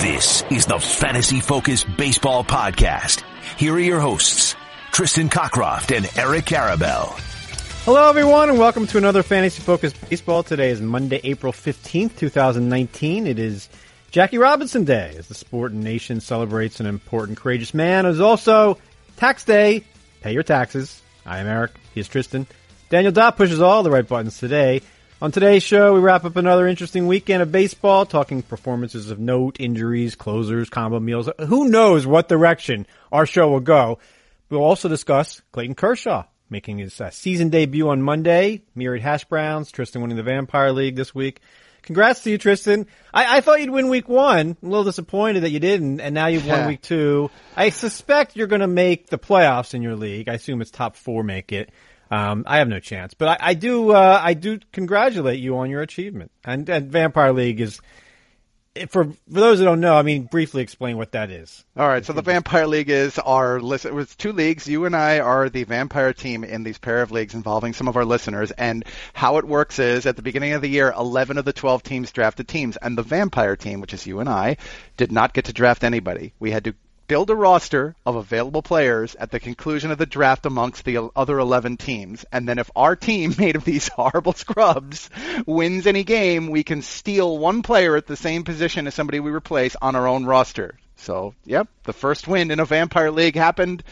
This is the Fantasy Focus Baseball Podcast. Here are your hosts, Tristan Cockcroft and Eric Karabell. Hello, everyone, and welcome to another Fantasy Focus Baseball. Today is Monday, April 15th, 2019. It is Jackie Robinson Day as the sport nation celebrates an important, courageous man. It is also tax day. Pay your taxes. I am Eric. He is Tristan. Daniel Dopp pushes all the right buttons today. On today's show, we wrap up another interesting weekend of baseball, talking performances of note, injuries, closers, combo meals. Who knows what direction our show will go. We'll also discuss Clayton Kershaw making his uh, season debut on Monday. Myriad Hash Browns. Tristan winning the Vampire League this week. Congrats to you, Tristan. I, I thought you'd win week one. I'm a little disappointed that you didn't, and now you've won week two. I suspect you're going to make the playoffs in your league. I assume it's top four make it. Um, I have no chance, but I, I do. Uh, I do congratulate you on your achievement. And, and Vampire League is for for those who don't know. I mean, briefly explain what that is. All right, so the Vampire League is our list. It was two leagues. You and I are the Vampire team in these pair of leagues involving some of our listeners. And how it works is, at the beginning of the year, 11 of the 12 teams drafted teams, and the Vampire team, which is you and I, did not get to draft anybody. We had to build a roster of available players at the conclusion of the draft amongst the other 11 teams. And then if our team made of these horrible scrubs wins any game, we can steal one player at the same position as somebody we replace on our own roster. So, yep, the first win in a Vampire League happened.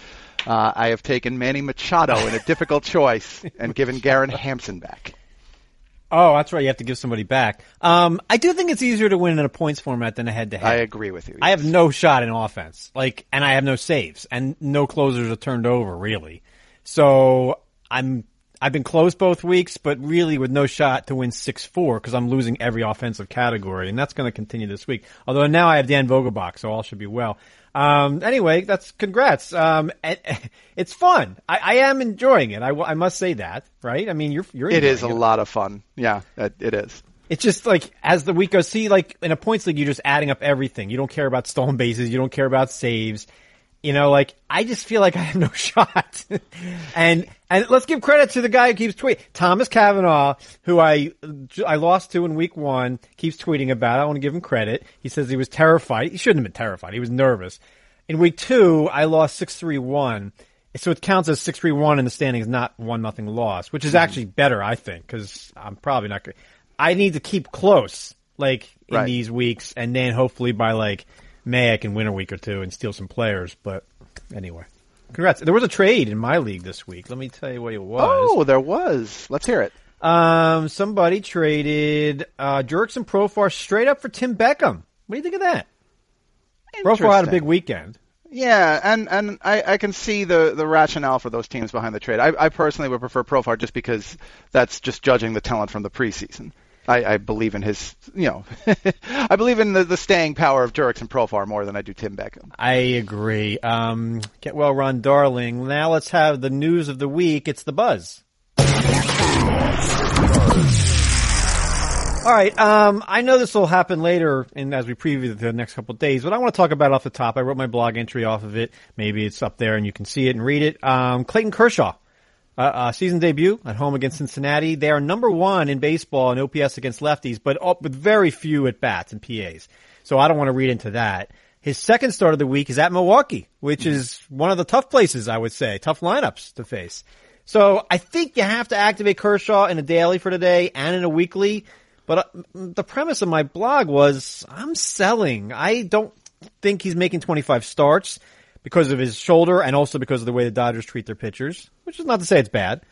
Uh, I have taken Manny Machado in a difficult choice and given Garrett Hampson back. Oh, that's right. You have to give somebody back. Um, I do think it's easier to win in a points format than a head to head. I agree with you. I have no shot in offense, like, and I have no saves and no closers are turned over really. So I'm, I've been close both weeks, but really with no shot to win 6-4 because I'm losing every offensive category and that's going to continue this week. Although now I have Dan Vogelbach, so all should be well. Um, anyway, that's congrats. Um, it's fun. I, I am enjoying it. I, I, must say that, right? I mean, you're, you're, it is a it. lot of fun. Yeah, it, it is. It's just like, as the week goes, see, like in a points league, you're just adding up everything. You don't care about stolen bases. You don't care about saves. You know, like I just feel like I have no shot. and and let's give credit to the guy who keeps tweeting, Thomas Kavanaugh, who I I lost to in week one, keeps tweeting about. It. I want to give him credit. He says he was terrified. He shouldn't have been terrified. He was nervous. In week two, I lost six three one. So it counts as six three one in the standings, not one nothing loss, which is hmm. actually better, I think, because I'm probably not. I need to keep close, like in right. these weeks, and then hopefully by like May I can win a week or two and steal some players. But anyway, congrats. There was a trade in my league this week. Let me tell you what it was. Oh, there was. Let's hear it. Um, somebody traded uh, and Profar straight up for Tim Beckham. What do you think of that? Profar had a big weekend. Yeah, and and I, I can see the, the rationale for those teams behind the trade. I, I personally would prefer Profar just because that's just judging the talent from the preseason. I, I believe in his, you know, I believe in the, the staying power of Jurickson Profar more than I do Tim Beckham. I agree. Um, get well Ron darling. Now let's have the news of the week. It's the buzz. All right. Um, I know this will happen later, and as we preview the next couple days, but I want to talk about off the top. I wrote my blog entry off of it. Maybe it's up there, and you can see it and read it. Um, Clayton Kershaw uh, uh, season debut at home against Cincinnati. They are number one in baseball in OPS against lefties, but with very few at bats and PAs. So I don't want to read into that. His second start of the week is at Milwaukee, which is one of the tough places, I would say, tough lineups to face. So I think you have to activate Kershaw in a daily for today and in a weekly. But uh, the premise of my blog was I'm selling. I don't think he's making 25 starts because of his shoulder and also because of the way the Dodgers treat their pitchers, which is not to say it's bad.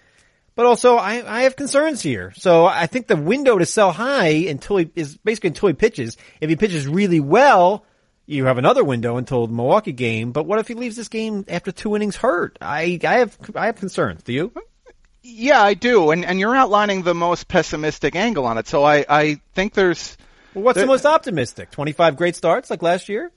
But also, I, I have concerns here. So I think the window to sell high until he is basically until he pitches. If he pitches really well, you have another window until the Milwaukee game. But what if he leaves this game after two innings hurt? I, I have, I have concerns. Do you? Yeah, I do. And, and you're outlining the most pessimistic angle on it. So I, I think there's. Well, what's there, the most optimistic? 25 great starts like last year?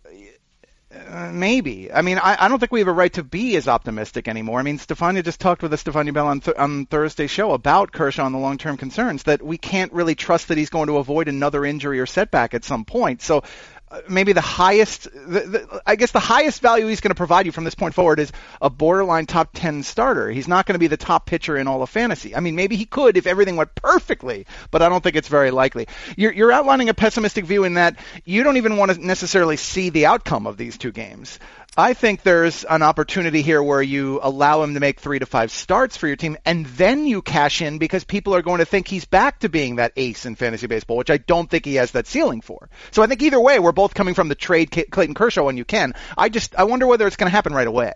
Uh, maybe. I mean, I, I don't think we have a right to be as optimistic anymore. I mean, Stefania just talked with the Stefania Bell on, th- on Thursday's show about Kershaw and the long-term concerns that we can't really trust that he's going to avoid another injury or setback at some point. So Uh, maybe the highest, the, the, I guess the highest value he's going to provide you from this point forward is a borderline top 10 starter. He's not going to be the top pitcher in all of fantasy. I mean, maybe he could if everything went perfectly, but I don't think it's very likely. You're, you're outlining a pessimistic view in that you don't even want to necessarily see the outcome of these two games. I think there's an opportunity here where you allow him to make three to five starts for your team, and then you cash in because people are going to think he's back to being that ace in fantasy baseball, which I don't think he has that ceiling for. So I think either way, we're both coming from the trade Clayton Kershaw when you can. I just I wonder whether it's going to happen right away.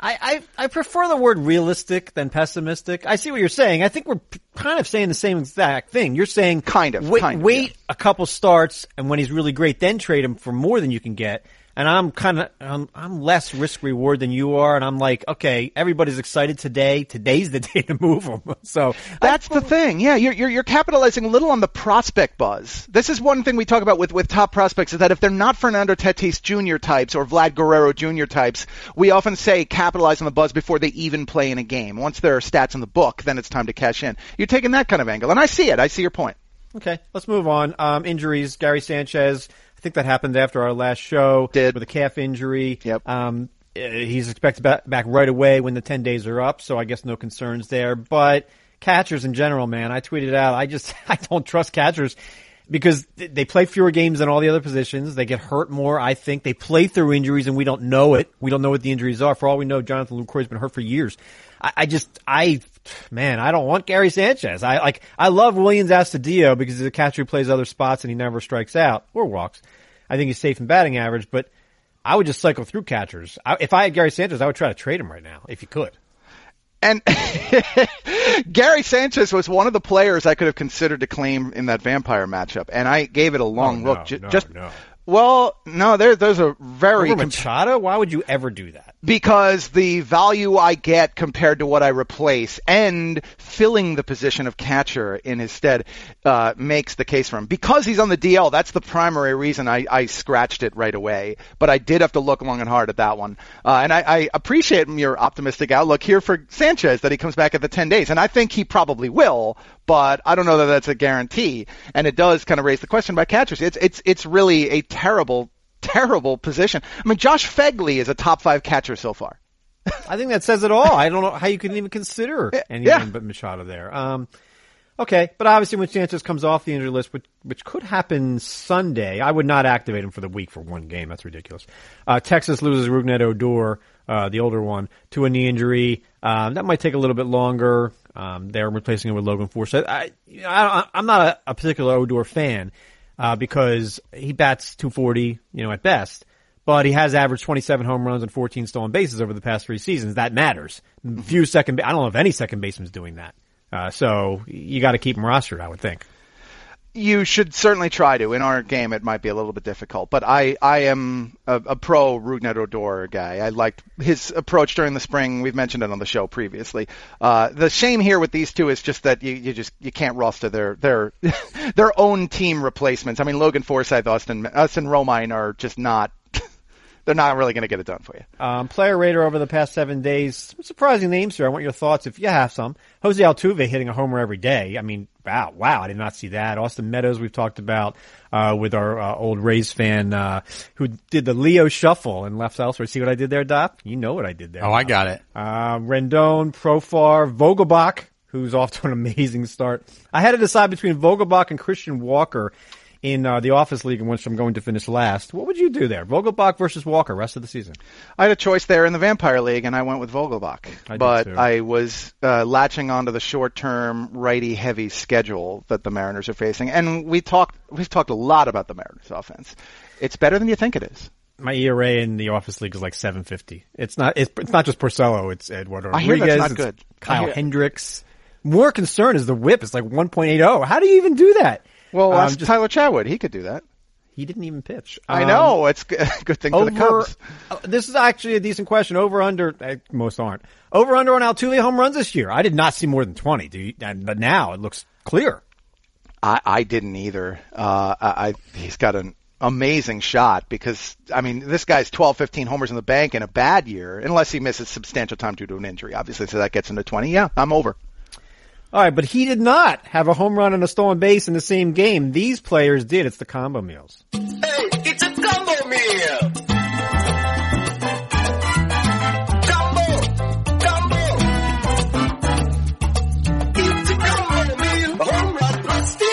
I, I, I prefer the word realistic than pessimistic. I see what you're saying. I think we're kind of saying the same exact thing. You're saying kind of wait, kind of, wait yeah. a couple starts, and when he's really great, then trade him for more than you can get and I'm kind of I'm, I'm less risk reward than you are, and I'm like, okay, everybody's excited today. Today's the day to move them. So that's I, the thing. Yeah, you're, you're you're capitalizing a little on the prospect buzz. This is one thing we talk about with with top prospects is that if they're not Fernando Tatis Jr. types or Vlad Guerrero Jr. types, we often say capitalize on the buzz before they even play in a game. Once there are stats in the book, then it's time to cash in. You're taking that kind of angle, and I see it. I see your point. Okay, let's move on. Um, injuries: Gary Sanchez think that happened after our last show. Did. With a calf injury. Yep. Um, eh, he's expected back, right away when the 10 days are up, so I guess no concerns there. But catchers in general, man, I tweeted out, I just, I don't trust catchers because they play fewer games than all the other positions. They get hurt more. I think they play through injuries and we don't know it. We don't know what the injuries are. For all we know, Jonathan Lucroy's been hurt for years. I, I just, I, man, I don't want Gary Sanchez. I like, I love Willians Astudillo because he's a catcher who plays other spots and he never strikes out or walks. I think he's safe in batting average, but I would just cycle through catchers. I, if I had Gary Sanchez, I would try to trade him right now if you could. And Gary Sanchez was one of the players I could have considered to claim in that vampire matchup, and I gave it a long oh, look. No, no, just no. well, no, there, there's a very Over Machado. Why would you ever do that? Because the value I get compared to what I replace and filling the position of catcher in his stead uh, makes the case for him. Because he's on the DL, that's the primary reason I, I scratched it right away. But I did have to look long and hard at that one. Uh, and I, I appreciate your optimistic outlook here for Sanchez that he comes back at the 10 days. And I think he probably will, but I don't know that that's a guarantee. And it does kind of raise the question about catchers. It's, it's, it's really a terrible terrible position. I mean, Josh Phegley is a top five catcher so far. I think that says it all. I don't know how you can even consider anyone yeah. but Machado there. Um, okay, but obviously when Sanchez comes off the injury list, which, which could happen Sunday, I would not activate him for the week for one game. That's ridiculous. Uh, Texas loses Rougned Odor, uh, the older one, to a knee injury. Um, that might take a little bit longer. Um, they're replacing him with Logan Forsythe. I, I, I'm not a, a particular Odor fan uh, because he bats 240, you know, at best. But he has averaged 27 home runs and 14 stolen bases over the past three seasons. That matters. Few second, I don't know if any second baseman's doing that. Uh, so you got to keep him rostered, I would think you should certainly try to. In our game, it might be a little bit difficult, but I, I am a, a pro Rougned Odor guy. I liked his approach during the spring. We've mentioned it on the show previously. Uh, the shame here with these two is just that you, you just you can't roster their their their own team replacements. I mean, Logan Forsythe, Austin Austin Romine are just not they're not really going to get it done for you. Um, player rater over the past seven days. Some surprising names here. I want your thoughts if you have some. Jose Altuve hitting a homer every day. I mean, wow, wow, I did not see that. Austin Meadows, we've talked about, uh, with our, uh, old Rays fan, uh, who did the Leo shuffle and left elsewhere. See what I did there, Doc? You know what I did there. Oh, I got it. Uh, Rendon, Profar, Vogelbach, who's off to an amazing start. I had to decide between Vogelbach and Christian Walker in uh, the Office League in which I'm going to finish last. What would you do there? Vogelbach versus Walker, rest of the season? I had a choice there in the Vampire League, and I went with Vogelbach. I but. I was uh, latching onto the short-term righty-heavy schedule that the Mariners are facing, and we talked we've talked a lot about the Mariners offense. It's better than you think it is. My ERA in the Office League is like 750. It's not. It's, it's not just Porcello. It's Eduardo I hear Rodriguez. that's not it's good. Kyle Hendricks. More concern is the WHIP. It's like 1.80. How do you even do that? Well, Um, just- Tyler Chatwood. He could do that. He didn't even pitch. I Um, know. It's g- a good thing for the Cubs. uh, this is actually a decent question. Over under, uh, most aren't. Over under on Altuve home runs this year. I did not see more than 20. Do you, and, but now it looks clear. I, I didn't either. Uh, I, I he's got an amazing shot because I mean this guy's 12, 15 homers in the bank in a bad year, unless he misses substantial time due to an injury. Obviously, so that gets him to 20. Yeah, I'm over. All right, but he did not have a home run and a stolen base in the same game. These players did. It's the combo meals. Hey, it's a combo meal. Combo, combo. It's a combo meal. Oh. Home run steal.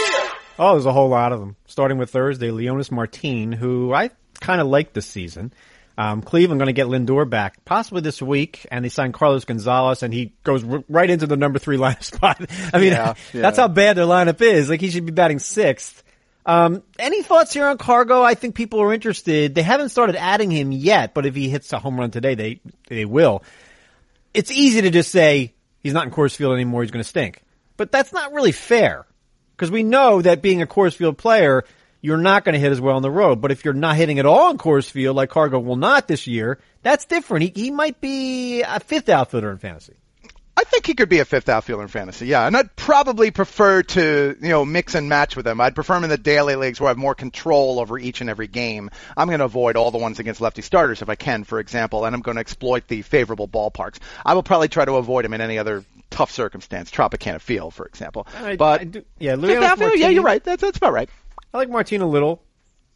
Oh, there's a whole lot of them. Starting with Thursday, Leonys Martin, who I kind of like this season. Um, Cleveland going to get Lindor back possibly this week, and they signed Carlos Gonzalez, and he goes r- right into the number three lineup spot. I mean, Yeah, yeah. that's how bad their lineup is. Like he should be batting sixth. Um, any thoughts here on Cargo? I think people are interested. They haven't started adding him yet, but if he hits a home run today, they they will. It's easy to just say he's not in Coors Field anymore. He's going to stink, but that's not really fair because we know that being a Coors Field player, you're not going to hit as well on the road. But if you're not hitting at all in Coors Field, like Cargo will not this year, that's different. He, he might be a fifth outfielder in fantasy. I think he could be a fifth outfielder in fantasy, yeah. And I'd probably prefer to, you know, mix and match with him. I'd prefer him in the daily leagues where I have more control over each and every game. I'm going to avoid all the ones against lefty starters if I can, for example, and I'm going to exploit the favorable ballparks. I will probably try to avoid him in any other tough circumstance, Tropicana Field, for example. I- but I do- yeah, fifth outfielder, yeah, you're right. That's that's about right. I like Martin a little.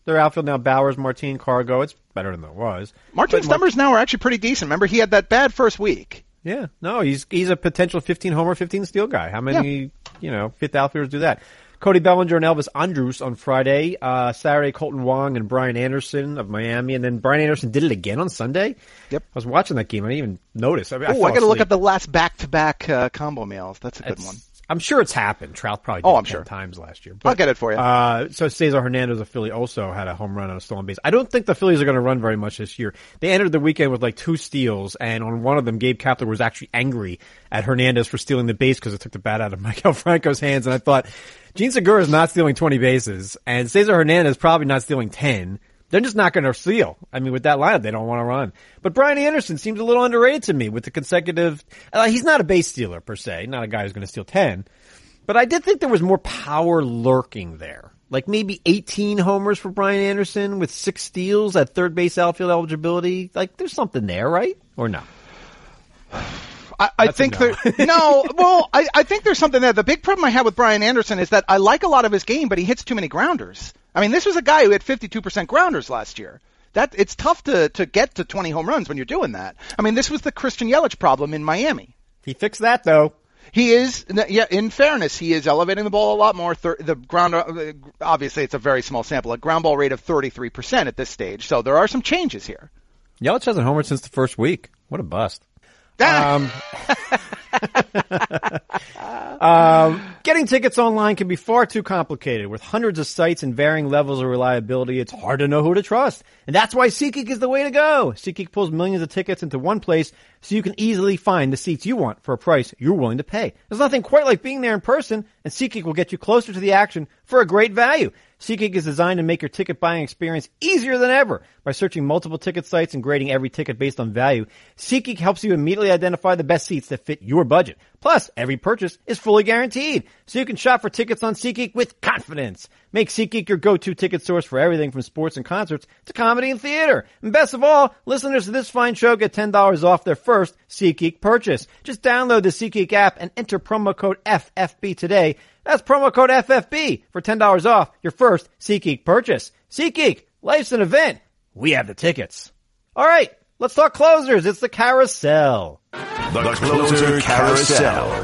Their outfield now, Bauers, Martin, Cargo. It's better than it was. Martin's But Mar- numbers now are actually pretty decent. Remember, he had that bad first week. Yeah, no, he's he's a potential 15 homer, 15 steal guy. How many, you know, fifth outfielders do that? Cody Bellinger and Elvis Andrus on Friday. Uh, Saturday, Kolten Wong and Brian Anderson of Miami, and then Brian Anderson did it again on Sunday. Yep. I was watching that game. I didn't even notice. I, mean, I Oh, fell I got to look up the last back-to-back uh, combo meals. That's a good It's- one. I'm sure it's happened. Trout probably did Oh, it I'm 10 sure. times last year. I'll get it for you. Uh, so Cesar Hernandez of Philly also had a home run on a stolen base. I don't think the Phillies are going to run very much this year. They entered the weekend with like two steals, and on one of them, Gabe Kapler was actually angry at Hernandez for stealing the base because it took the bat out of Maikel Franco's hands. And I thought, Jean Segura is not stealing 20 bases, and Cesar Hernandez probably not stealing 10. They're just not going to steal. I mean, with that lineup, they don't want to run. But Brian Anderson seems a little underrated to me with the consecutive. Uh, he's not a base stealer per se, not a guy who's going to steal 10. But I did think there was more power lurking there. Like maybe 18 homers for Brian Anderson with six steals at third base outfield eligibility. Like there's something there, right? Or no? I, I think no. there, no, well, I, I think there's something there. The big problem I have with Brian Anderson is that I like a lot of his game, but he hits too many grounders. I mean, this was a guy who had 52% grounders last year. That it's tough to to get to 20 home runs when you're doing that. I mean, this was the Christian Yelich problem in Miami. He fixed that though. He is, yeah. In fairness, he is elevating the ball a lot more. The ground, uh, obviously, it's a very small sample. A ground ball rate of 33% at this stage. So there are some changes here. Yelich hasn't homered since the first week. What a bust. Um, um, getting tickets online can be far too complicated. With hundreds of sites and varying levels of reliability, it's hard to know who to trust. And that's why SeatGeek is the way to go. SeatGeek pulls millions of tickets into one place so you can easily find the seats you want for a price you're willing to pay. There's nothing quite like being there in person, and SeatGeek will get you closer to the action for a great value. SeatGeek is designed to make your ticket buying experience easier than ever. By searching multiple ticket sites and grading every ticket based on value, SeatGeek helps you immediately identify the best seats that fit your budget. Plus, every purchase is fully guaranteed, so you can shop for tickets on SeatGeek with confidence. Make SeatGeek your go-to ticket source for everything from sports and concerts to comedy and theater. And best of all, listeners to this fine show get $10 off their first SeatGeek purchase. Just download the SeatGeek app and enter promo code FFB today. That's promo code FFB for $10 off your first SeatGeek purchase. SeatGeek, life's an event. We have the tickets. All right, let's talk closers. It's the carousel. The Closer Carousel.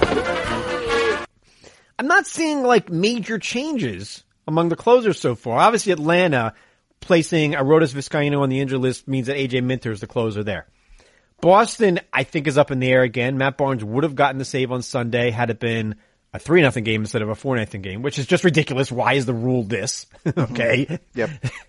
I'm not seeing like major changes among the closers so far. Obviously, Atlanta placing Arodys Vizcaino on the injured list means that AJ Minter is the closer there. Boston, I think, is up in the air again. Matt Barnes would have gotten the save on Sunday had it been a three nothing game instead of a four nothing game, which is just ridiculous. Why is the rule this? okay. Mm-hmm. Yep.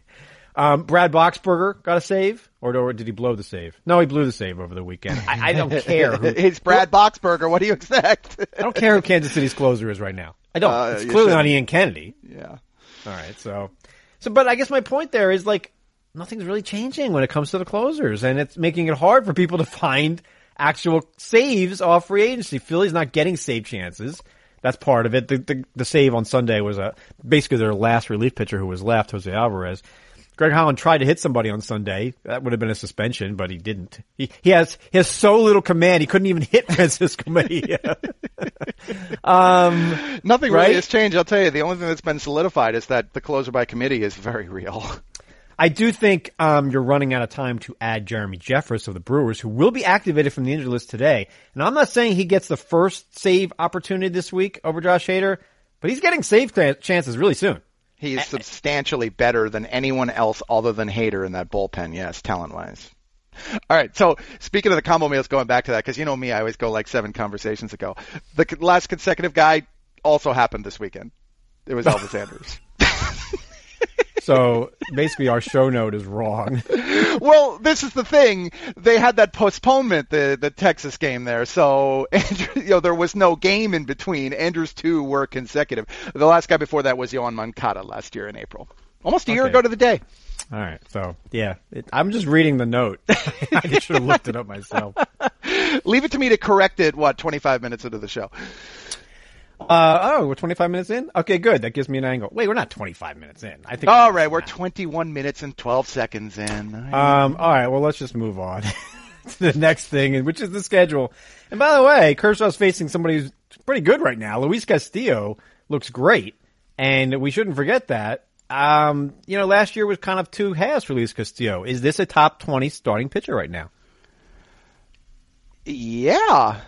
Um, Brad Boxberger got a save, or, or did he blow the save? No, he blew the save over the weekend. I, I don't care. Who, it's Brad Boxberger. What do you expect? I don't care who Kansas City's closer is right now. I don't. Uh, it's clearly not. Ian Kennedy. yeah. All right, so, so, but I guess my point there is like nothing's really changing when it comes to the closers, and it's making it hard for people to find actual saves off free agency. Philly's not getting save chances. That's part of it. The, the, the save on Sunday was a basically their last relief pitcher who was left, Jose Alvarez. Greg Holland tried to hit somebody on Sunday. That would have been a suspension, but he didn't. He he has he has so little command he couldn't even hit Francisco Mejia. um, Nothing Right? really has changed. I'll tell you, the only thing that's been solidified is that the closer by committee is very real. I do think um, you're running out of time to add Jeremy Jeffress of the Brewers, who will be activated from the injured list today. And I'm not saying he gets the first save opportunity this week over Josh Hader, but he's getting save chances really soon. He is substantially better than anyone else other than Hader in that bullpen. Yes, talent wise. All right. So speaking of the combo meals, going back to that, because you know me, I always go like seven conversations ago. The last consecutive guy also happened this weekend. It was Elvis Andrus. So basically, our show note is wrong. well, this is the thing. They had that postponement, the the Texas game there. So, Andrew, you know, there was no game in between. Andrus two were consecutive. The last guy before that was Yoan Moncada last year in April. Almost a year Okay. ago to the day. All right. So yeah, it, I'm just reading the note. I should have looked it up myself. Leave it to me to correct it. What 25 minutes into the show? Uh, oh, we're 25 minutes in. Okay, good. That gives me an angle. Wait, we're not 25 minutes in. I think. All right, we're 21 minutes and 12 seconds in. Um, all right, well, let's just move on to the next thing, and- which is the schedule. And by the way, Kershaw's facing somebody who's pretty good right now. Luis Castillo looks great, and we shouldn't forget that. Um, you know, last year was kind of two halves for Luis Castillo. Is this a top 20 starting pitcher right now? yeah,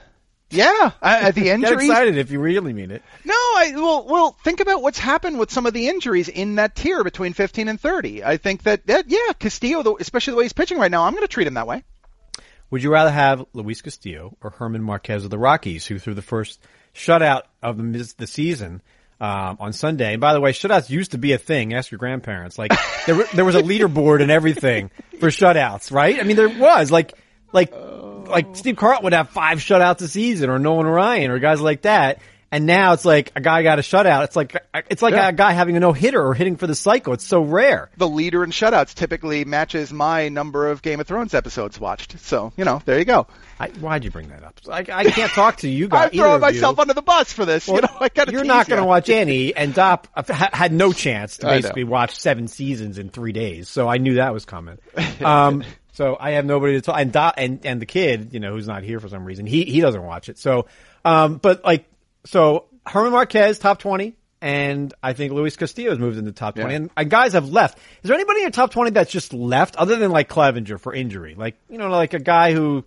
yeah. Uh, the injuries. Get excited if you really mean it. No, I well, well, think about what's happened with some of the injuries in that tier between 15 and 30. I think that, that yeah, Castillo, the- especially the way he's pitching right now, I'm going to treat him that way. Would you rather have Luis Castillo or German Marquez of the Rockies, who threw the first shutout of the, the season um, on Sunday? And by the way, shutouts used to be a thing. Ask your grandparents. Like there, there was a leaderboard and everything for shutouts, right? I mean, there was like, like, like Steve Carlton would have five shutouts a season, or Nolan Ryan, or guys like that. And now it's like a guy got a shutout. It's like it's like Yeah. a guy having a no hitter or hitting for the cycle. It's so rare. The leader in shutouts typically matches my number of Game of Thrones episodes watched. So you know, there you go. I, why'd you bring that up? I, I can't talk to you guys. I'm throwing myself under the bus for this. you know, I got You're not going to watch any, and Dop ha- had no chance to basically watch seven seasons in three days. So I knew that was coming. Um, so I have nobody to talk, and and and the kid, you know, who's not here for some reason, he he doesn't watch it. So, um, but like, so German Marquez top twenty. And I think Luis Castillo has moved into top 20. Yeah. And, and guys have left. Is there anybody in your top 20 that's just left other than like Clevinger for injury? Like, you know, like a guy who,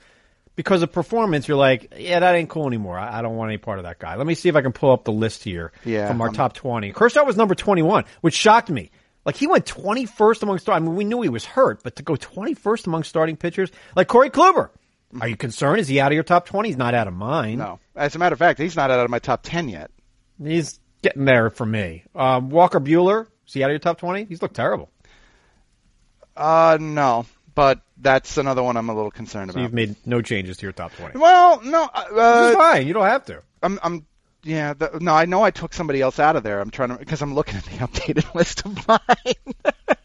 because of performance, you're like, yeah, that ain't cool anymore. I, I don't want any part of that guy. Let me see if I can pull up the list here Yeah, from our I'm- top 20. Kershaw was number 21, which shocked me. Like he went 21st among start. I mean, we knew he was hurt, but to go 21st among starting pitchers, like Corey Kluber. Are you concerned? Is he out of your top 20? He's not out of mine. No, as a matter of fact, he's not out of my top 10 yet. He's getting there for me. Um, Walker Buehler, is he out of your top 20? He's looked terrible. Uh, no, but that's another one I'm a little concerned So about. you've made no changes to your top 20. well, no, uh, It's fine. You don't have to. I'm, I'm, yeah, the, no, I know I took somebody else out of there. I'm trying to because I'm looking at the updated list of mine.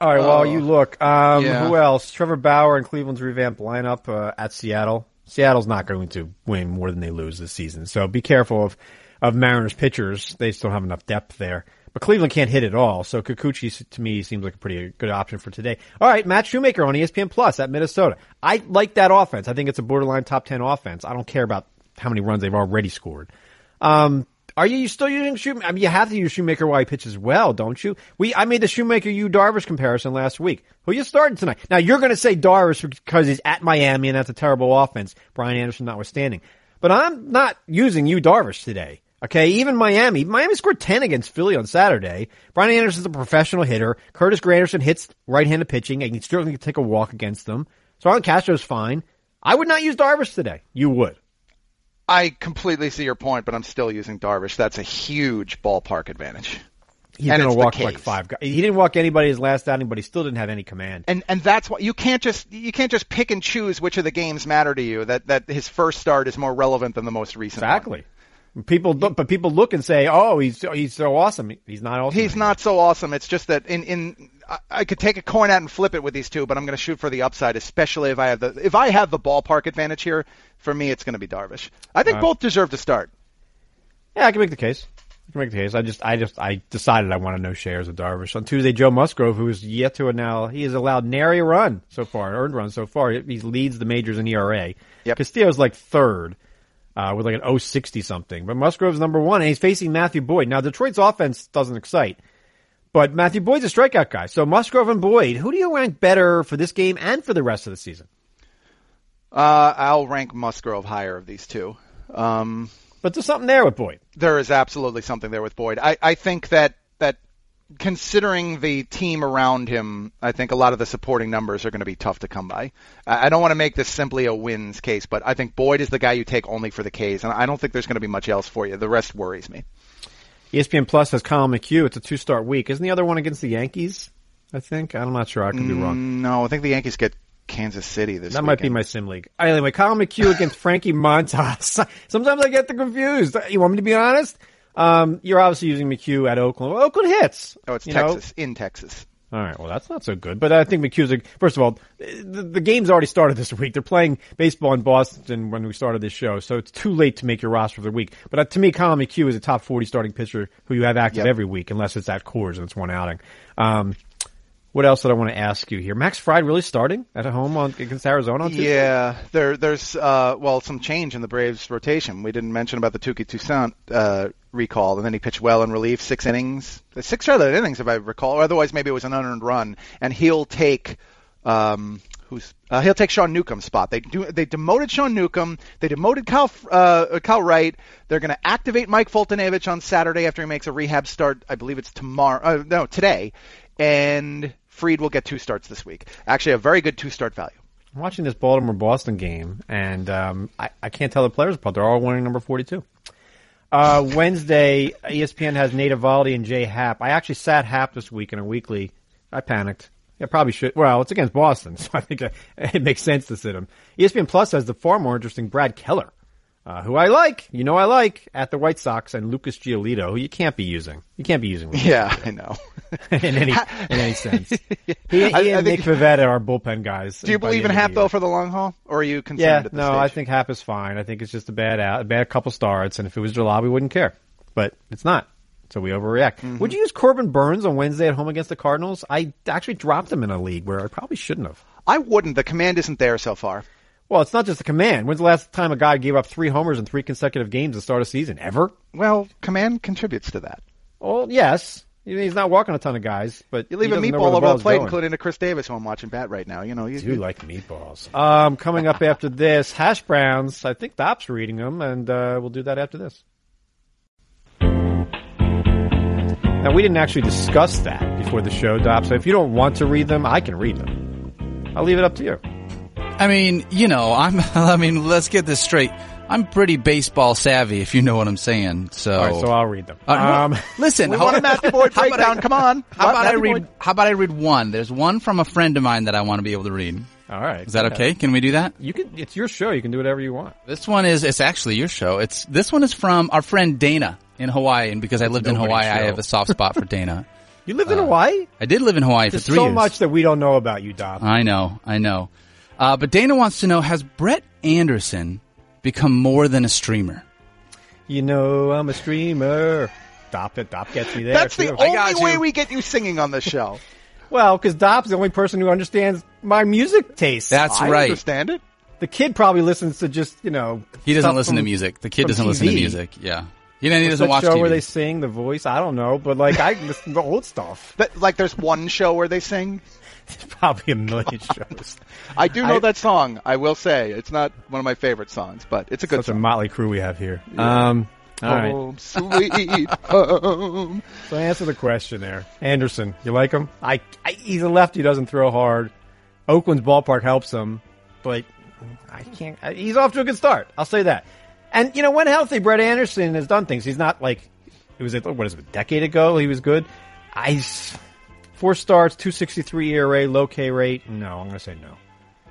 All right. While you look, um, Yeah. who else? Trevor Bauer and Cleveland's revamped lineup uh, at Seattle. Seattle's not going to win more than they lose this season, so be careful of of Mariners pitchers. They still have enough depth there. But Cleveland can't hit at all, so Kikuchi to me seems like a pretty good option for today. All right, Matt Shoemaker on ESPN Plus at Minnesota. I like that offense. I think it's a borderline top ten offense. I don't care about how many runs they've already scored. Um, are you still using Shoemaker? I mean, you have to use Shoemaker while he pitches well, don't you? We I made the Shoemaker Yu Darvish comparison last week. Who you starting tonight? Now you're going to say Darvish because he's at Miami and that's a terrible offense. Brian Anderson notwithstanding, but I'm not using Yu Darvish today. Okay, even Miami. Miami scored 10 against Philly on Saturday. Brian Anderson's a professional hitter. Curtis Granderson hits right-handed pitching and he certainly can take a walk against them. Starlin Castro's fine. I would not use Darvish today. You would. I completely see your point, but I'm still using Darvish. That's a huge ballpark advantage. He's and gonna walk like five guys. He didn't walk anybody his last outing, but he still didn't have any command. And and that's why you can't just you can't just pick and choose which of the games matter to you. That that his first start is more relevant than the most recent. one. Exactly. People, look, but people look and say, "Oh, he's he's so awesome." He's not awesome. He's not so awesome. It's just that in in I, I could take a coin out and flip it with these two, but I'm going to shoot for the upside, especially if I have the if I have the ballpark advantage here. For me, it's going to be Darvish. I think Uh, both deserve to start. Yeah, I can make the case. You can make the case. I just, I just, I decided I want to know shares of Darvish on Tuesday. Joe Musgrove, who is yet to now, he has allowed nary a run so far, an earned run so far. He he leads the majors in ERA. Yep. Castillo's like third, uh, with like an 060 something, but Musgrove's number one, and he's facing Matthew Boyd. Now Detroit's offense doesn't excite, but Matthew Boyd's a strikeout guy. So Musgrove and Boyd, who do you rank better for this game and for the rest of the season? Uh, I'll rank Musgrove higher of these two. Um, But there's something there with Boyd. there is absolutely something there with Boyd. I, I think that that considering the team around him, I think a lot of the supporting numbers are going to be tough to come by. I, I don't want to make this simply a wins case, but I think Boyd is the guy you take only for the K's, and I don't think there's going to be much else for you. The rest worries me. ESPN Plus has Collin McHugh. It's a two start week. Isn't the other one against the Yankees? I think. I'm not sure. I could be wrong. No, I think the Yankees get Kansas City this That might be my sim league. Anyway, Collin McHugh against Frankie Montas. Sometimes I get the confused. You want me to be honest? Um, you're obviously using McHugh at Oakland. Well, Oakland hits. Oh, it's you know? Texas in Texas. All right. Well, that's not so good. But I think McHugh's a, first of all, the, the game's already started this week. They're playing baseball in Boston when we started this show, so it's too late to make your roster for the week. But uh, to me, Collin McHugh is a top 40 starting pitcher who you have active Yep. every week, unless it's at Coors and it's one outing. Um, what else did I want to ask you here? Max Fried really starting at home on against Arizona on Tuesday? Yeah, there, there's uh, well some change in the Braves' rotation. We didn't mention about the Touki Toussaint uh, recall, and then he pitched well in relief, six innings, six solid innings if I recall. Or otherwise, maybe it was an unearned run, and he'll take. Um, Who's uh, he'll take Sean Newcomb's spot? They do. They demoted Sean Newcomb. They demoted Cal uh, Cal Wright. They're going to activate Mike Foltynewicz on Saturday after he makes a rehab start. I believe it's tomorrow. Uh, no, today. And Fried will get two starts this week. Actually, a very good two start value. I'm watching this Baltimore Boston game, and um, I, I can't tell the players apart. They're all wearing number 42. Uh, Wednesday, ESPN has Nate Eovaldi and Jay Happ. I actually sat Happ this week in a weekly. I panicked. I probably should. Well, it's against Boston, so I think uh, it makes sense to sit him. ESPN Plus has the far more interesting Brad Keller, uh, who I like. You know I like at the White Sox, and Lucas Giolito, who you can't be using. You can't be using Yeah, I know. in any in any sense. He, he I- and I Nick think- Pivetta are bullpen guys. Do you believe in Happ though for the long haul, or are you concerned Yeah, at this no, stage? I think Happ is fine. I think it's just a bad out, a bad couple starts, and if it was Jalal, we wouldn't care. But it's not, so we overreact. Mm-hmm. Would you use Corbin Burnes on Wednesday at home against the Cardinals? I actually dropped him in a league where I probably shouldn't have. I wouldn't. The command isn't there so far. Well, it's not just the command. When's the last time a guy gave up three homers in three consecutive games to start a season? Ever? Well, command contributes to that. Well, yes. He's not walking a ton of guys, but You leave a meatball over the plate, going. including to Chris Davis, who I'm watching bat right now. You know, you, do like meatballs. Um, coming up after this, hash browns. I think Dop's reading them, and uh, we'll do that after this. Now, we didn't actually discuss that before the show, Dop. So if you don't want to read them, I can read them. I'll leave it up to you. I mean, you know, I'm. I mean, let's get this straight. I'm pretty baseball savvy, if you know what I'm saying. So, All right, so I'll read them. Uh, um, listen, We how- want a Matthew Boyd about breakdown. I- Come on. How What, about I read? Boyd? How about I read one? There's one from a friend of mine that I want to be able to read. all right. Is that okay? Can we do that? You can. It's your show. You can do whatever you want. This one is. It's actually your show. It's this one is from our friend Dana in Hawaii, and because I lived in nobody's Hawaii, I have a soft spot for Dana. You lived in Hawaii. I did live in Hawaii There's for three so years. much that we don't know about you, Dop. I know, I know. Uh, but Dana wants to know: Has Brett Anderson become more than a streamer? You know I'm a streamer. Dop it. Dop gets me there. That's the I got only way you. we get you singing on the show. Well, because Dop's the only person who understands my music taste. That's I right. understand it. the kid probably listens to just you know. He doesn't stuff listen to music. The kid doesn't listen to music. Yeah. You know, he What's doesn't that watch show TV. where they sing the voice. I don't know, but like I listen to old stuff. That, like, there's one show where they sing. There's probably a million shows. I do know I- that song. I will say it's not one of my favorite songs, but it's a good Such a motley crew we have here. Um, all right. Home, sweet home. So answer the question there, Anderson. You like him? I, I he's a lefty. Doesn't throw hard. Oakland's ballpark helps him, but I can't. I, he's off to a good start. I'll say that. And you know, when healthy, Brett Anderson has done things. He's not like it was. What is it? A decade ago, he was good. I four starts, two sixty three ERA, low K rate. No, I'm going to say no.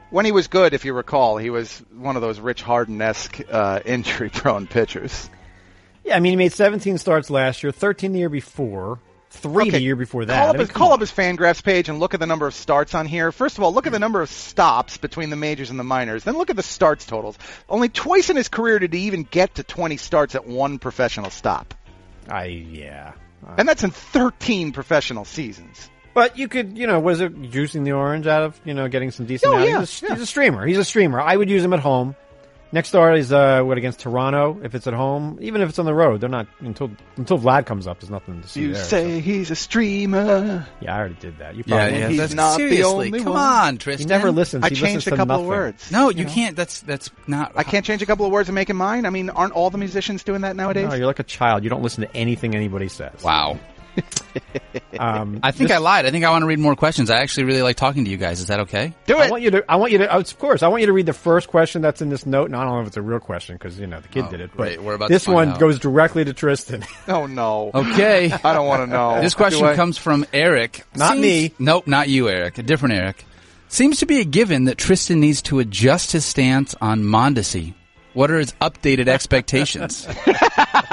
When he was good, if you recall, he was one of those Rich Harden-esque uh, injury-prone pitchers. Yeah, I mean, he made 17 starts last year, 13 the year before, three the year before that. Call I up, mean, his, come call up his Fangraphs page and look at the number of starts on here. First of all, look at the number of stops between the majors and the minors. Then look at the starts totals. Only twice in his career did he even get to 20 starts at one professional stop. I yeah. And that's in 13 professional seasons. But you could, you know, was it juicing the orange out of, you know, getting some decent Oh, outings? yeah, he's, a, yeah. he's a streamer. He's a streamer. I would use him at home. Next start is uh, what against Toronto. If it's at home, even if it's on the road, they're not until until Vlad comes up. There's nothing to see You there. say he's a streamer. yeah, I already did that. You Yeah, probably yeah. he's that's, not the seriously, only come one. on, He Tristan. never listens. I he changed listens a couple of words. No, you can't. That's that's not. I can't change a couple of words and make it mine. I mean, aren't all the musicians doing that nowadays? No, you're like a child. You don't listen to anything anybody says. Wow. Um, I think I lied. I think I want to read more questions. I actually really like talking to you guys. Is that okay? Do it. I want you to. I want you to. Of course, I want you to read the first question that's in this note. And I don't know if it's a real question because you know the kid Oh, did it. But great. We're about this one out. goes directly to Tristan. oh no. Okay. I don't want to know. This question comes from Eric. Not Seems- me. Nope, not you, Eric. A different Eric. Seems to be a given that Tristan needs to adjust his stance on Mondesi. What are his updated expectations?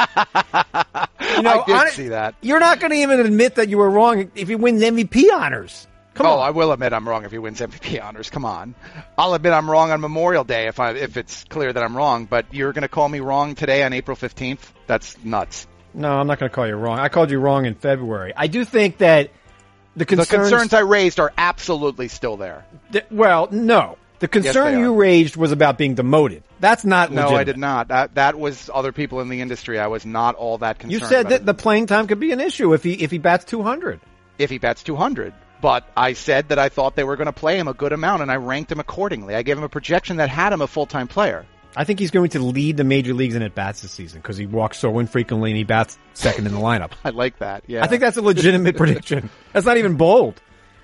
You know, I did hon- see that. You're not going to even admit that you were wrong if he wins MVP honors. Come oh, on. I will admit I'm wrong if he wins MVP honors. Come on, I'll admit I'm wrong on Memorial Day if I if it's clear that I'm wrong. But you're going to call me wrong today on April 15th? That's nuts. no, I'm not going to call you wrong. I called you wrong in February. I do think that the The concerns. concerns I raised are absolutely still there. th- well, no. The concern they you raised was about being demoted. That's not No, legitimate. I did not. That that was other people in the industry. I was not all that concerned. You said that it. the playing time could be an issue if he if he bats 200. if he bats 200. But I said that I thought they were going to play him a good amount, and I ranked him accordingly. I gave him a projection that had him a full time player. I think he's going to lead the major leagues in at bats this season because he walks so infrequently and he bats second in the lineup. I like that. Yeah, I think that's a legitimate prediction. That's not even bold.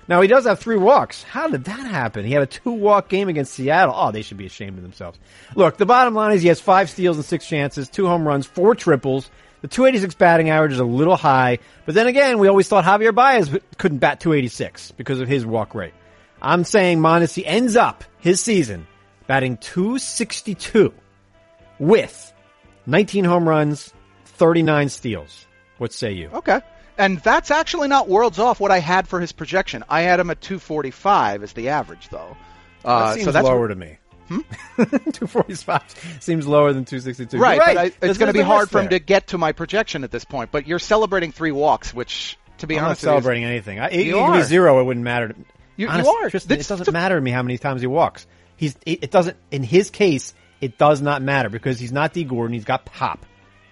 Now he does have three walks. How did that happen? He had a two walk game against Seattle. Oh, they should be ashamed of themselves. Look, the bottom line is he has five steals and six chances, two home runs, four triples. The 286 batting average is a little high, but then again, we always thought Javier Baez couldn't bat 286 because of his walk rate. I'm saying Mondesi ends up his season batting 262 with 19 home runs, 39 steals. What say you? okay. And that's actually not worlds off what I had for his projection. I had him at 245 as the average, though. Uh, That seems so that's lower to me. 245 seems lower than 262. right. But I, it's going to be hard for him to get to my projection at this point. But you're celebrating three walks, which, to be I'm honest, with you, is- celebrating anything. I, You even it was are. zero, it wouldn't matter. To, You- you are. Tristan, it doesn't matter to me how many times he walks. He's it, it doesn't in his case. It does not matter because he's not Dee Gordon. He's got pop,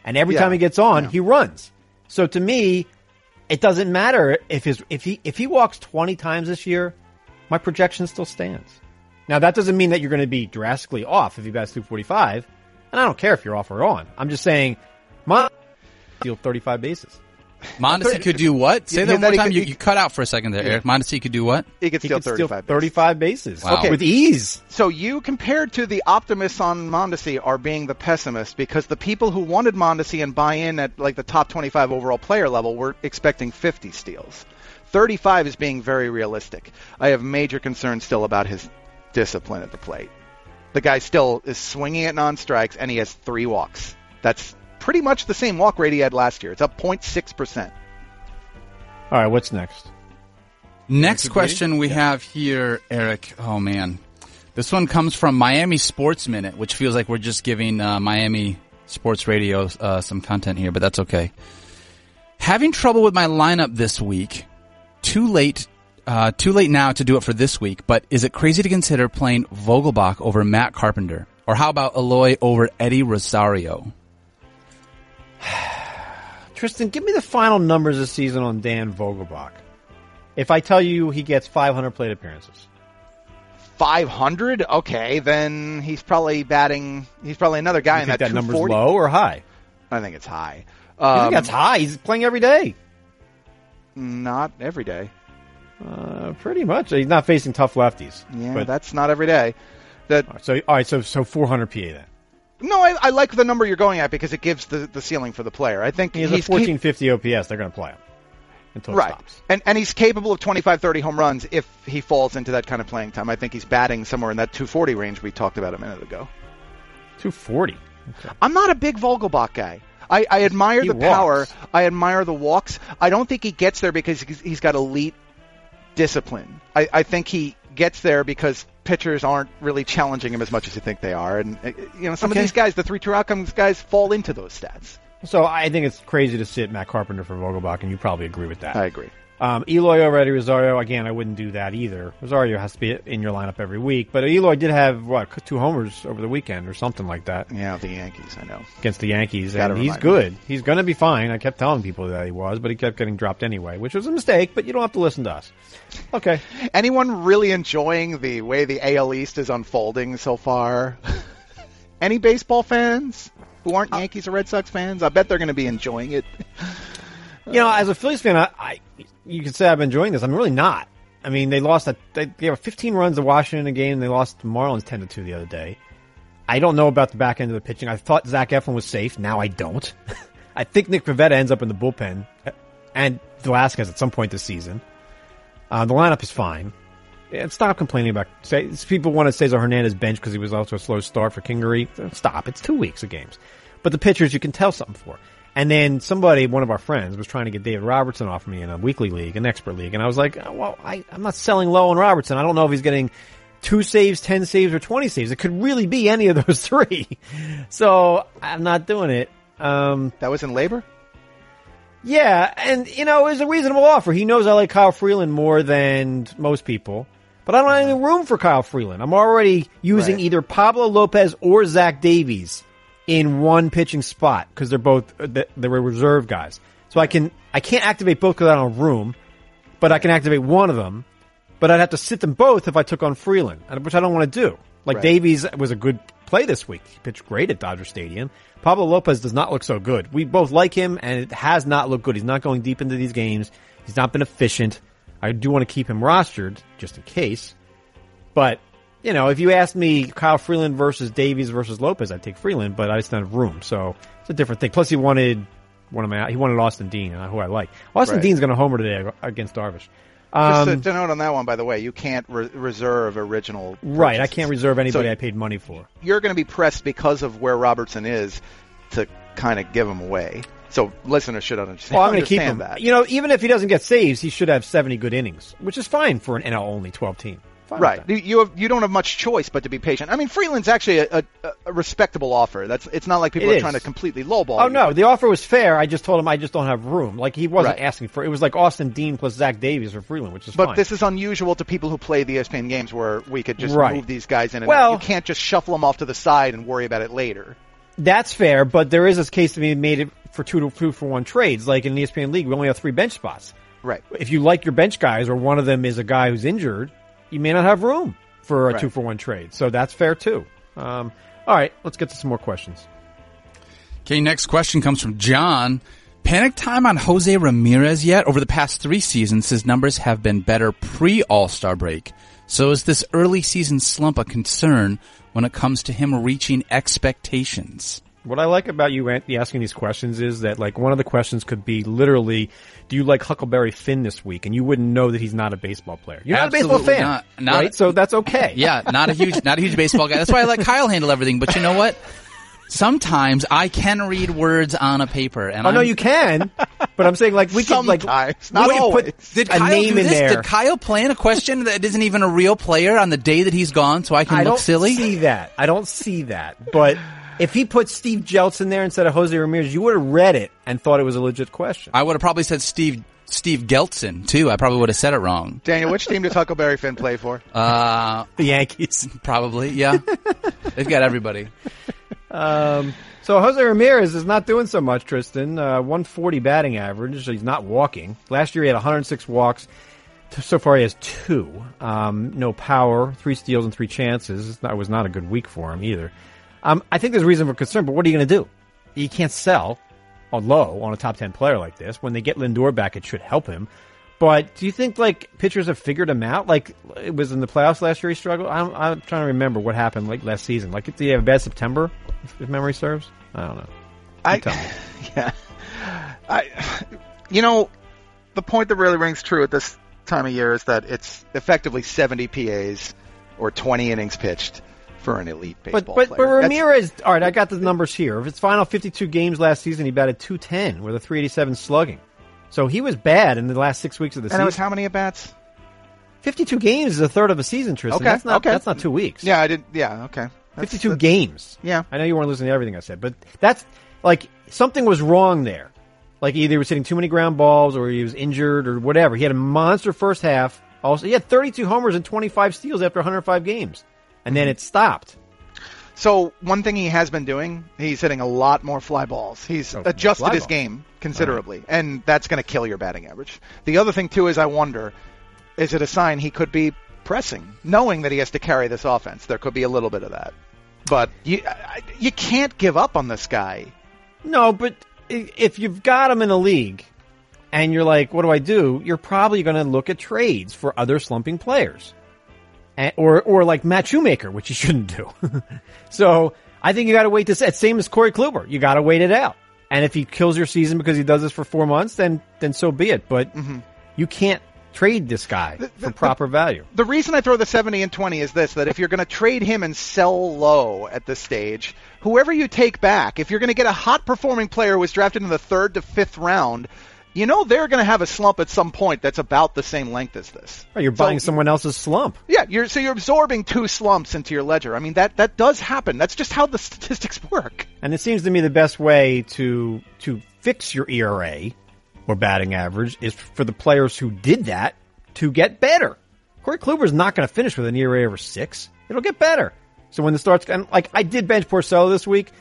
and every Yeah. time he gets on, Yeah. he runs. So to me, it doesn't matter if his if he if he walks 20 times this year, my projection still stands. Now that doesn't mean that you're going to be drastically off if he bats 245, and I don't care if you're off or on. I'm just saying, my steal 35 bases. Mondesi could do what? Say Yeah, that one more he time. could- You, you cut out for a second there, Eric. Mondesi could do what? he could He steal could steal 35. bases. 35 bases Wow. Okay. with ease. So you compared to the optimists on Mondesi are being the pessimists because the people who wanted Mondesi and buy in at like the top 25 overall player level were expecting 50 steals. 35 is being very realistic. I have major concerns still about his discipline at the plate. The guy still is swinging at non-strikes and he has three walks. That's pretty much the same walk rate he had last year. It's up 0.6%. All right, what's next? Next question we have here, Eric. Oh man, this one comes from Miami Sports Minute, which feels like we're just giving uh, Miami Sports Radio uh, some content here, but that's okay. Having trouble with my lineup this week. Too late. Uh, too late now to do it for this week, but is it crazy to consider playing Vogelbach over Matt Carpenter? Or how about Eloy over Eddie Rosario? Tristan, give me the final numbers this season on Dan Vogelbach. If I tell you he gets 500 plate appearances, 500? Okay, then he's probably batting. He's probably another guy you in think that, that number's low or high? I think it's high. You Um, think that's high? He's playing every day. Not every day. Uh, pretty much. He's not facing tough lefties. Yeah, but, that's not every day. That so all right. So so 400 PA then. No, I, I like the number you're going at because it gives the, the ceiling for the player. I think He has he's a 1450 OPS. They're going to play him until right, stops. and and he's capable of 25, 30 home runs if he falls into that kind of playing time. I think he's batting somewhere in that 240 range we talked about a minute ago. 240. I'm not a big Vogelbach guy. I, I admire He the power. walks. I admire the walks. I don't think he gets there because he's, he's got elite discipline. I, I think he gets there because pitchers aren't really challenging him as much as you think they are. And uh, you know, some Okay. of these guys, the three true outcomes guys, fall into those stats. So I think it's crazy to sit Matt Carpenter for Vogelbach, and you probably agree with that. I agree. Um, Eloy already Rosario, again, I wouldn't do that either. Rosario has to be in your lineup every week, but Eloy did have, what, two homers over the weekend or something like that Yeah, the Yankees. I know. against the Yankees, and he's good. He's going to be fine. I kept telling people that he was, but he kept getting dropped anyway, which was a mistake, but you don't have to listen to us. Okay. Anyone really enjoying the way the AL East is unfolding so far? Any baseball fans who aren't Yankees or Red Sox fans? I bet they're going to be enjoying it. You know, as a Phillies fan, I, I you could say I've been enjoying this. I'm really not. I mean, they lost. A, they gave 15 runs to Washington in a game. They lost Marlins 10 to two the other day. I don't know about the back end of the pitching. I thought Zach Eflin was safe. Now I don't. I think Nick Pivetta ends up in the bullpen, and Velasquez at some point this season. Uh, the lineup is fine. And stop complaining about. Say, people want to say Cesar Hernandez bench because he was also a slow start for Kingery. Stop. It's two weeks of games. But the pitchers you can tell something for. And then somebody, one of our friends, was trying to get David Robertson off me in a weekly league, an expert league, and I was like, oh, well, I, I'm not selling low on Robertson. I don't know if he's getting two saves, ten saves, or twenty saves. It could really be any of those three. So I'm not doing it. Um, That was in labor? yeah, and you know, it was a reasonable offer. He knows I like Kyle Freeland more than most people, but I don't have any room for Kyle Freeland. I'm already using Right. either Pablo Lopez or Zach Davies in one pitching spot because they're both uh, they they were reserve guys. So I can I can't activate both because I don't have room, but I can activate one of them. But I'd have to sit them both if I took on Freeland, and- which I don't want to do. Like Right. Davies was a good play this week. He pitched great at Dodger Stadium. Pablo Lopez does not look so good. We both like him, and it has not looked good. He's not going deep into these games. He's not been efficient. I do want to keep him rostered just in case. But you know, if you asked me Kyle Freeland versus Davies versus Lopez, I'd take Freeland, but I just don't have room, so it's a different thing. Plus, he wanted one of my he wanted Austin Dean, uh, who I like. Austin Right. Dean's going to homer today against Darvish. Just Um, to note on that one, by the way, you can't re- reserve original. right, I can't reserve anybody So I paid money for. You're going to be pressed because of where Robertson is to kind of give him away. So listeners should understand, Well, I'm going to keep him. that. You know, even if he doesn't get saves, he should have 70 good innings, which is fine for an NL only 12 team. Fine Right. You- You have, you don't have much choice but to be patient. I mean, Freeland's actually a, a, a respectable offer. That's it's not like people It are is. trying to completely lowball. Oh you. no, the offer was fair. I just told him I just don't have room. Like he wasn't Right. asking for. It was like Austin Dean plus Zach Davies or Freeland, which is fine. But fine. this is unusual to people who play the ESPN games where we could just Right. move these guys in and Well- out. You can't just shuffle them off to the side and worry about it later. That's fair, but there is this case to be made it for two to two for one trades. Like in the ESPN league, we only have three bench spots. Right. If you like your bench guys, or one of them is a guy who's injured, you may not have room for a Right. two for one trade. So that's fair too. Um, all right, let's get to some more questions. Okay, next question comes from John. Panic time on Jose Ramirez yet? Over the past three seasons, his numbers have been better pre All Star break. So is this early season slump a concern when it comes to him reaching expectations? What I like about you asking these questions is that like one of the questions could be literally, do you like Huckleberry Finn this week? And you wouldn't know that he's not a baseball player. You're not a baseball fan, not. Not- right? So that's okay. Yeah, not a huge, not a huge baseball guy. That's why I let Kyle handle everything. But you know what? Sometimes I can read words on a paper, and Oh I'm- you can, but I'm saying like we could like Sometimes, we not could put always. Did a Kyle name do in there. Did Kyle plan a question that isn't even a real player on the day that he's gone, so I can I look don't silly? see that. I don't see that. But if he put Steve Jeltz in there instead of Jose Ramirez, you would have read it and thought it was a legit question. I would have probably said Steve Steve Gelson too. I probably would have said it wrong. Daniel, which team does Huckleberry Finn play for? Uh, The Yankees. probably, yeah. They've got everybody. Um, so Jose Ramirez is not doing so much, Tristan. Uh, 140 batting average. He's not walking. Last year he had 106 walks. So far he has two. Um, no power, three steals and three chances. That was not a good week for him either. Um, I think there's reason for concern, but what are you going to do? You can't sell on low on a top 10 player like this. When they get Lindor back, it should help him. But do you think like pitchers have figured him out? Like it was in the playoffs last year he struggled. I'm, I'm trying to remember what happened like last season. Like did he have a bad September, if, if memory serves? I don't know. I, tell me. yeah, I, you know, the point that really rings true at this time of year is that it's effectively 70 PAs or 20 innings pitched for an elite But baseball but, but player. That's- Ramirez. All right, I got the numbers here. Of his final 52 games last season, he batted 210 with a 387 slugging. So he was bad in the last six weeks of the and it was season. how many at bats? 52 games is a third of a season, Tristan. Okay, That's not, okay. That's not two weeks. Yeah, I didn't. Yeah, okay. That's- 52 that's- games. Yeah. I know you weren't listening to everything I said, but that's like something was wrong there. Like either he was hitting too many ground balls or he was injured or whatever. He had a monster first half. Also, he had 32 homers and 25 steals after 105 games, and then it stopped. So one thing he has been doing, he's hitting a lot more fly balls. He's Oh, adjusted his balls. game considerably, and that's going to kill your batting average. The other thing too is I wonder, is it a sign he could be pressing, knowing that he has to carry this offense? There could be a little bit of that, but you you can't give up on this guy. No, but if you've got him in a league and you're like, what do I do? You're probably going to look at trades for other slumping players. And, or, or like Matt Shoemaker, which you shouldn't do. so I think you got to wait this. Same as Corey Kluber. You got to wait it out. And if he kills your season because he does this for four months, then, then so be it. But mm-hmm. you can't trade this guy for proper value. The reason I throw the 70 and 20 is this, that if you're going to trade him and sell low at this stage, whoever you take back, if you're going to get a hot performing player who was drafted in the third to fifth round, you know they're going to have a slump at some point that's about the same length as this. Right, You're So- buying someone else's slump. Yeah, you're so you're absorbing two slumps into your ledger. I mean that that does happen. That's just how the statistics work. And it seems to me the best way to to fix your ERA or batting average is for the players who did that to get better. Corey Kluber's not going to finish with an ERA over six. It'll get better. So when the starts, and like I did bench Porcello this week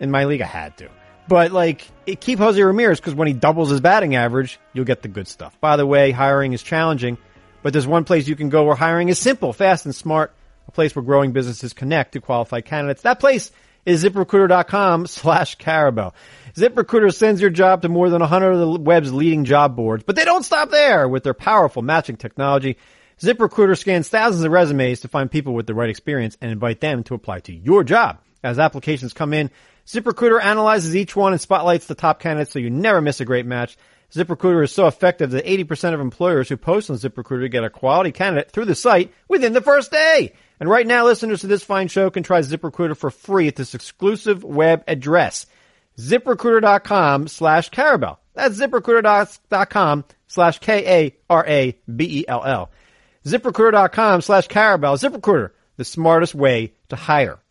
in my league, I had to. But like, keep Jose Ramirez because when he doubles his batting average, you'll get the good stuff. By the way, hiring is challenging, but there's one place you can go where hiring is simple, fast, and smart. A place where growing businesses connect to qualified candidates. That place is ziprecruiter.com slash Karabell. ZipRecruiter sends your job to more than 100 of the web's leading job boards, but they don't stop there with their powerful matching technology. ZipRecruiter scans thousands of resumes to find people with the right experience and invite them to apply to your job. As applications come in, ZipRecruiter analyzes each one and spotlights the top candidates so you never miss a great match. ZipRecruiter is so effective that 80% of employers who post on ZipRecruiter get a quality candidate through the site within the first day. And right now, listeners to this fine show can try ZipRecruiter for free at this exclusive web address, ziprecruiter.com slash Karabell. That's ziprecruiter.com slash K-A-R-A-B-E-L-L. ZipRecruiter.com slash Karabell. ZipRecruiter, the smartest way to hire.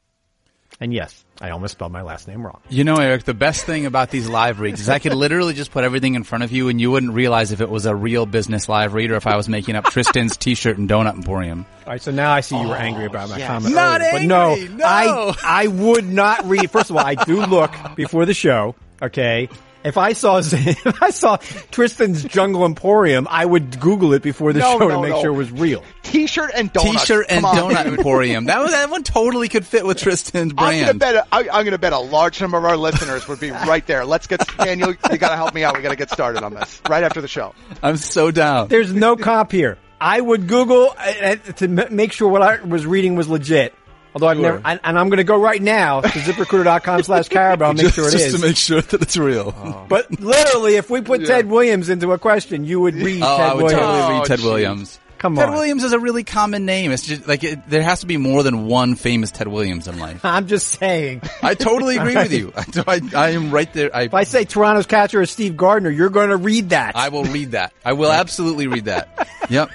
And yes, I almost spelled my last name wrong. You know, Eric, the best thing about these live reads is I could literally just put everything in front of you and you wouldn't realize if it was a real business live read or if I was making up Tristan's t-shirt and donut emporium. All right, so now I see you were oh, angry about my yes. comment. Not earlier, but no, no. I I would not read. First of all, I do look before the show. Okay, if I saw if I saw Tristan's Jungle Emporium, I would Google it before the No, show no, to make no. sure it was real. T-shirt and donut. T-shirt and on. donut emporium. That was, that one totally could fit with Tristan's I'm gonna brand. bet. A, I, I'm gonna bet a large number of our listeners would be right there. Let's get Daniel. You gotta help me out. We gotta get started on this right after the show. I'm so down. There's no cop here. I would Google uh, uh, to m- make sure what I was reading was legit. Although I've Sure. never, and, and I'm going to go right now to ziprecruiter.com slash Karabell and make just, sure it just is. to make sure that it's real. Oh. but literally, if we put Ted Williams into a question, you would read Oh, Ted I would Williams. totally Oh, read Ted geez. Williams. Come Ted on. Williams is a really common name. It's just like it, there has to be more than one famous Ted Williams in life. I'm just saying. I totally agree with you. I, I, I am right there. I, If I say Toronto's catcher is Steve Gardner, you're going to read that. I will read that. I will absolutely read that. Yep.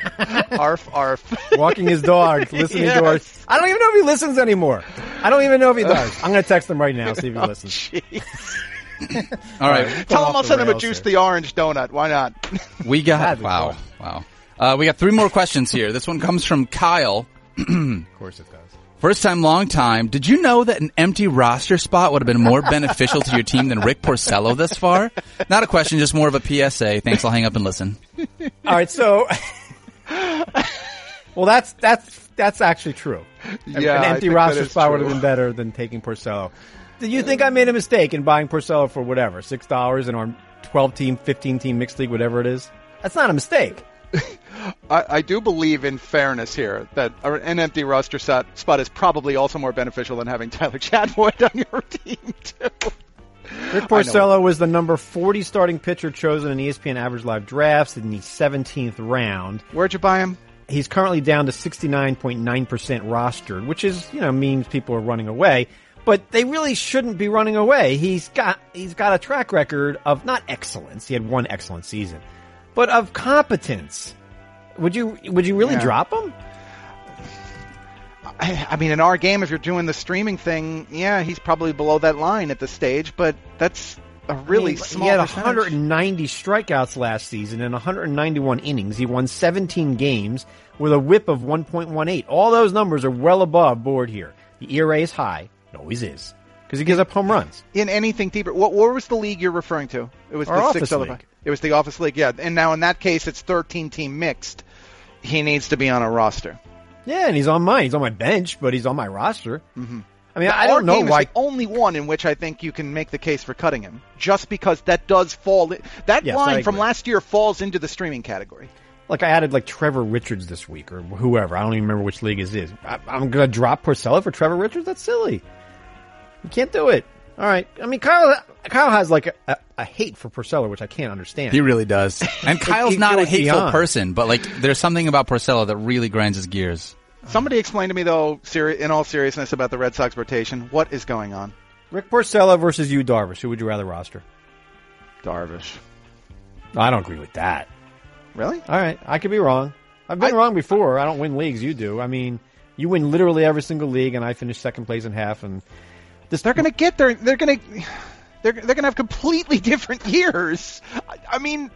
Arf, arf. Walking his dog, listening to our. I don't even know if he listens anymore. I don't even know if he does. I'm going to text him right now, see if he Oh, listens. All right. Tell him I'll send him a juice here. the orange donut. Why not? We got wow, go. wow. Uh, we got three more questions here. This one comes from Kyle. Of course it does. First time, long time. Did you know that an empty roster spot would have been more beneficial to your team than Rick Porcello this far? Not a question, just more of a PSA. Thanks. I'll hang up and listen. All right, so. well, that's that's that's actually true. Yeah, An empty roster that is spot would have been better than taking Porcello. Did you think I made a mistake in buying Porcello for whatever six dollars in our twelve team, fifteen team mixed league, whatever it is? That's not a mistake. I, I do believe in fairness here that an empty roster set, spot is probably also more beneficial than having Tyler Chatwood on your team too. Rick Porcello was the number 40 starting pitcher chosen in ESPN average live drafts in the 17th round. Where'd you buy him? He's currently down to 69.9% rostered, which is, you know, means people are running away. But they really shouldn't be running away. He's got, he's got a track record of not excellence. He had one excellent season, but of competence. Would you, would you really Yeah. drop him? I, I mean, in our game, if you're doing the streaming thing, yeah, he's probably below that line at this stage. But that's a really I mean, small He had percentage. 190 strikeouts last season in 191 innings. He won 17 games with a whip of 1.18. All those numbers are well above board here. The ERA is high. It always is. Because he gives up home runs. in anything deeper. What, what was the league you're referring to? It was Our the office six other. league. It was the office league, yeah. And now in that case, it's 13 team mixed. He needs to be on a roster. Yeah, and he's on mine. He's on my bench, but he's on my roster. Mm-hmm. I mean, I don't know why. Is the only one in which I think you can make the case for cutting him, just because that does fall. That Yes, line from last year falls into the streaming category. Like I added like Trevor Richards this week or whoever. I don't even remember which league it is. I, I'm gonna drop Porcello for Trevor Richards. That's silly. You can't do it. All right. I mean, Kyle. Kyle has like a, a, a hate for Porcello, which I can't understand. He really does. And Kyle's it not a goes hateful beyond. person, but like there's something about Porcello that really grinds his gears. Somebody explain to me though, seri- in all seriousness, about the Red Sox rotation. What is going on? Rick Porcello versus you, Darvish. Who would you rather roster? Darvish. I don't agree with that. Really? All right, I could be wrong. I've been I- wrong before. I don't win leagues. You do. I mean, you win literally every single league, and I finish second place in half. And this, They're going to get there. They're going to. They're they're going to have completely different years. I, I mean,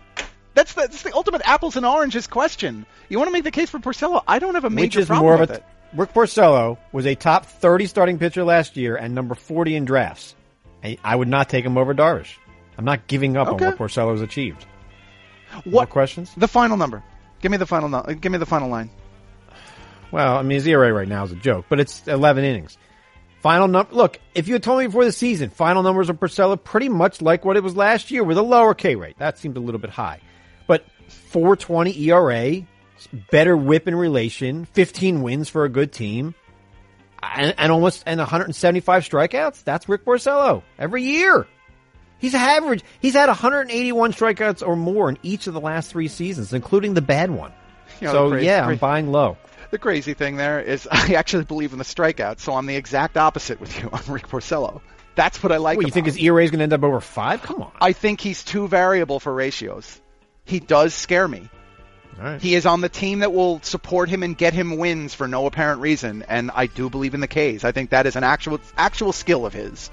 that's the, that's the ultimate apples and oranges question. You want to make the case for Porcello? I don't have a major which is problem more of with a. it. Rick Porcello was a top thirty starting pitcher last year and number forty in drafts. I, I would not take him over Darvish. I'm not giving up Okay. on what Porcello's achieved. More What questions? The final number. Give me the final. nu- Give me the final line. Well, I mean, his ERA right now is a joke, but it's 11 innings. Final number. Look, if you had told me before the season, final numbers of Porcello pretty much like what it was last year with a lower K rate. That seemed a little bit high, but 420 ERA, better WHIP in relation, 15 wins for a good team, and, and almost and 175 strikeouts. That's Rick Porcello every year. He's average. He's had 181 strikeouts or more in each of the last three seasons, including the bad one. You know, so crazy- yeah, I'm buying low. The crazy thing there is I actually believe in the strikeout, so I'm the exact opposite with you on Rick Porcello. That's what I like. What, you think his ERA is going to end up over five? Come on. I think he's too variable for ratios. He does scare me. All right. He is on the team that will support him and get him wins for no apparent reason, and I do believe in the K's. I think that is an actual actual skill of his.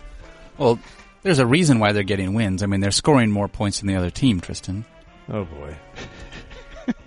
Well, there's a reason why they're getting wins. I mean, they're scoring more points than the other team, Tristan. Oh boy.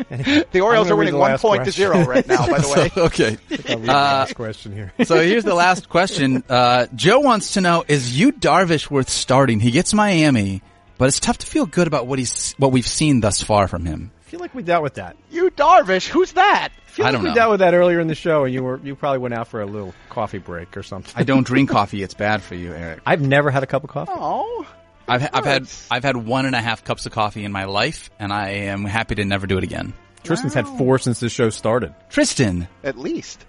The Orioles are winning one last point to zero right now. By the way, okay. I'll read the last question here. So here's the last question. Uh, Joe wants to know: Is Yu Darvish worth starting? He gets Miami, but it's tough to feel good about what he's what we've seen thus far from him. I feel like we dealt with that. Yu Darvish, who's that? I feel I don't we know. dealt with that earlier in the show, and you were you probably went out for a little coffee break or something. I don't drink coffee; it's bad for you, Eric. I've never had a cup of coffee. Oh, I've I've had I've had one and a half cups of coffee in my life, and I am happy to never do it again. Tristan's had four since the show started. Tristan, at least.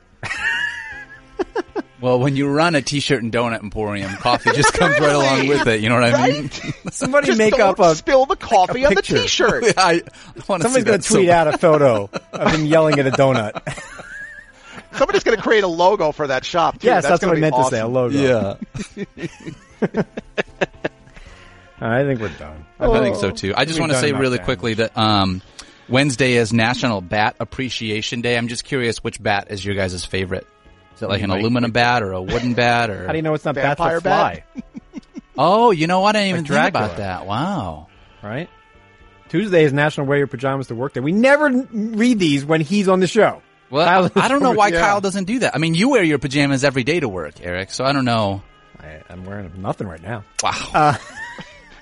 well, when you run a t-shirt and donut emporium, coffee just comes right along with it. You know what I mean? Somebody Just make don't up a. spill the coffee on the picture. T-shirt. I want to see Somebody's going that to tweet so- out a photo of him yelling at a donut. Somebody's going to create a logo for that shop too. yes, that's, gonna what I be meant awesome. to say. A logo. Yeah, I think we're done. I think so too. I just want to say really damage. quickly that um, Wednesday is National Bat Appreciation Day. I'm just curious which bat is your guys' favorite. Is it like an aluminum bat or a wooden bat or? How do you know it's not bats Vampire that fly? Oh, you know what? I didn't even Like think about that. Wow. Right? Tuesday is National Wear Your Pajamas to Work Day. We never read these when he's on the show. Well, Kyle I don't know why Yeah. Kyle doesn't do that. I mean, you wear your pajamas every day to work, Eric. So I don't know. I, I'm wearing nothing right now. Wow. Uh,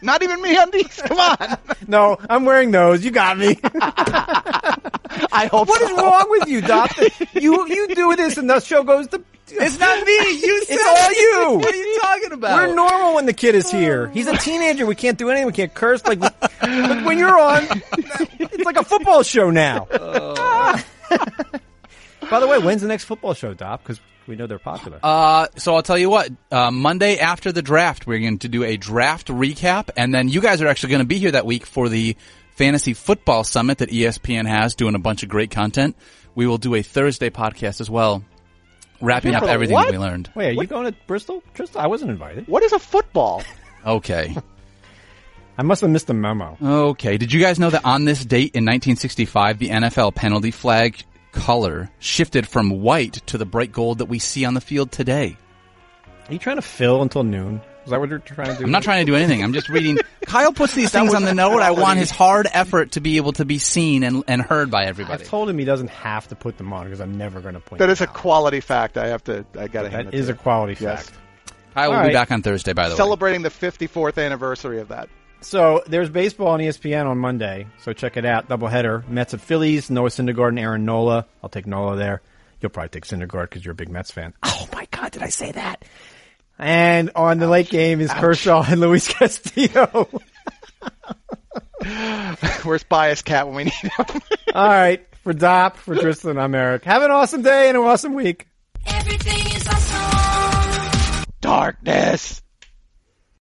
Not even me undies. Come on. No, I'm wearing those. You got me. I hope. What is so. wrong with you, Doc? You you do this and the show goes to. it's not me. You. It's all you. What are you talking about? We're normal when the kid is here. He's a teenager. We can't do anything. We can't curse. Like, when you're on, it's like a football show now. Oh. By the way, when's the next football show, Doc? Because we know they're popular. Uh, so I'll tell you what. Uh, Monday after the draft, we're going to do a draft recap, and then you guys are actually going to be here that week for the fantasy football summit that ESPN has, doing a bunch of great content. We will do a Thursday podcast as well, wrapping up everything what? that we learned. Wait, are you going to Bristol, Tristan? I wasn't invited. What is a football? Okay. I must have missed the memo. Okay. Did you guys know that on this date in 1965, the NFL penalty flag color shifted from white to the bright gold that we see on the field today? Are you trying to fill until noon? Is that what you're trying to do? I'm not trying to do anything. I'm just reading. Kyle puts these things on the note. I want his hard effort to be able to be seen and, and heard by everybody. I've told him he doesn't have to put them on because I'm never going to point. That them is a quality fact. I have to. I got to hand That it is to a quality Yes. fact. I will All be back on Thursday, by the way. Celebrating the 54th anniversary of that. So there's baseball on ESPN on Monday. So check it out. Doubleheader. Mets at Phillies. Noah Syndergaard and Aaron Nola. I'll take Nola there. You'll probably take Syndergaard because you're a big Mets fan. Oh my God, did I say that? And on the late game is Kershaw and Luis Castillo. Where's Bias Cat when we need him? All right, for Dopp, for Tristan, I'm Eric. Have an awesome day and an awesome week. Everything is awesome. Darkness.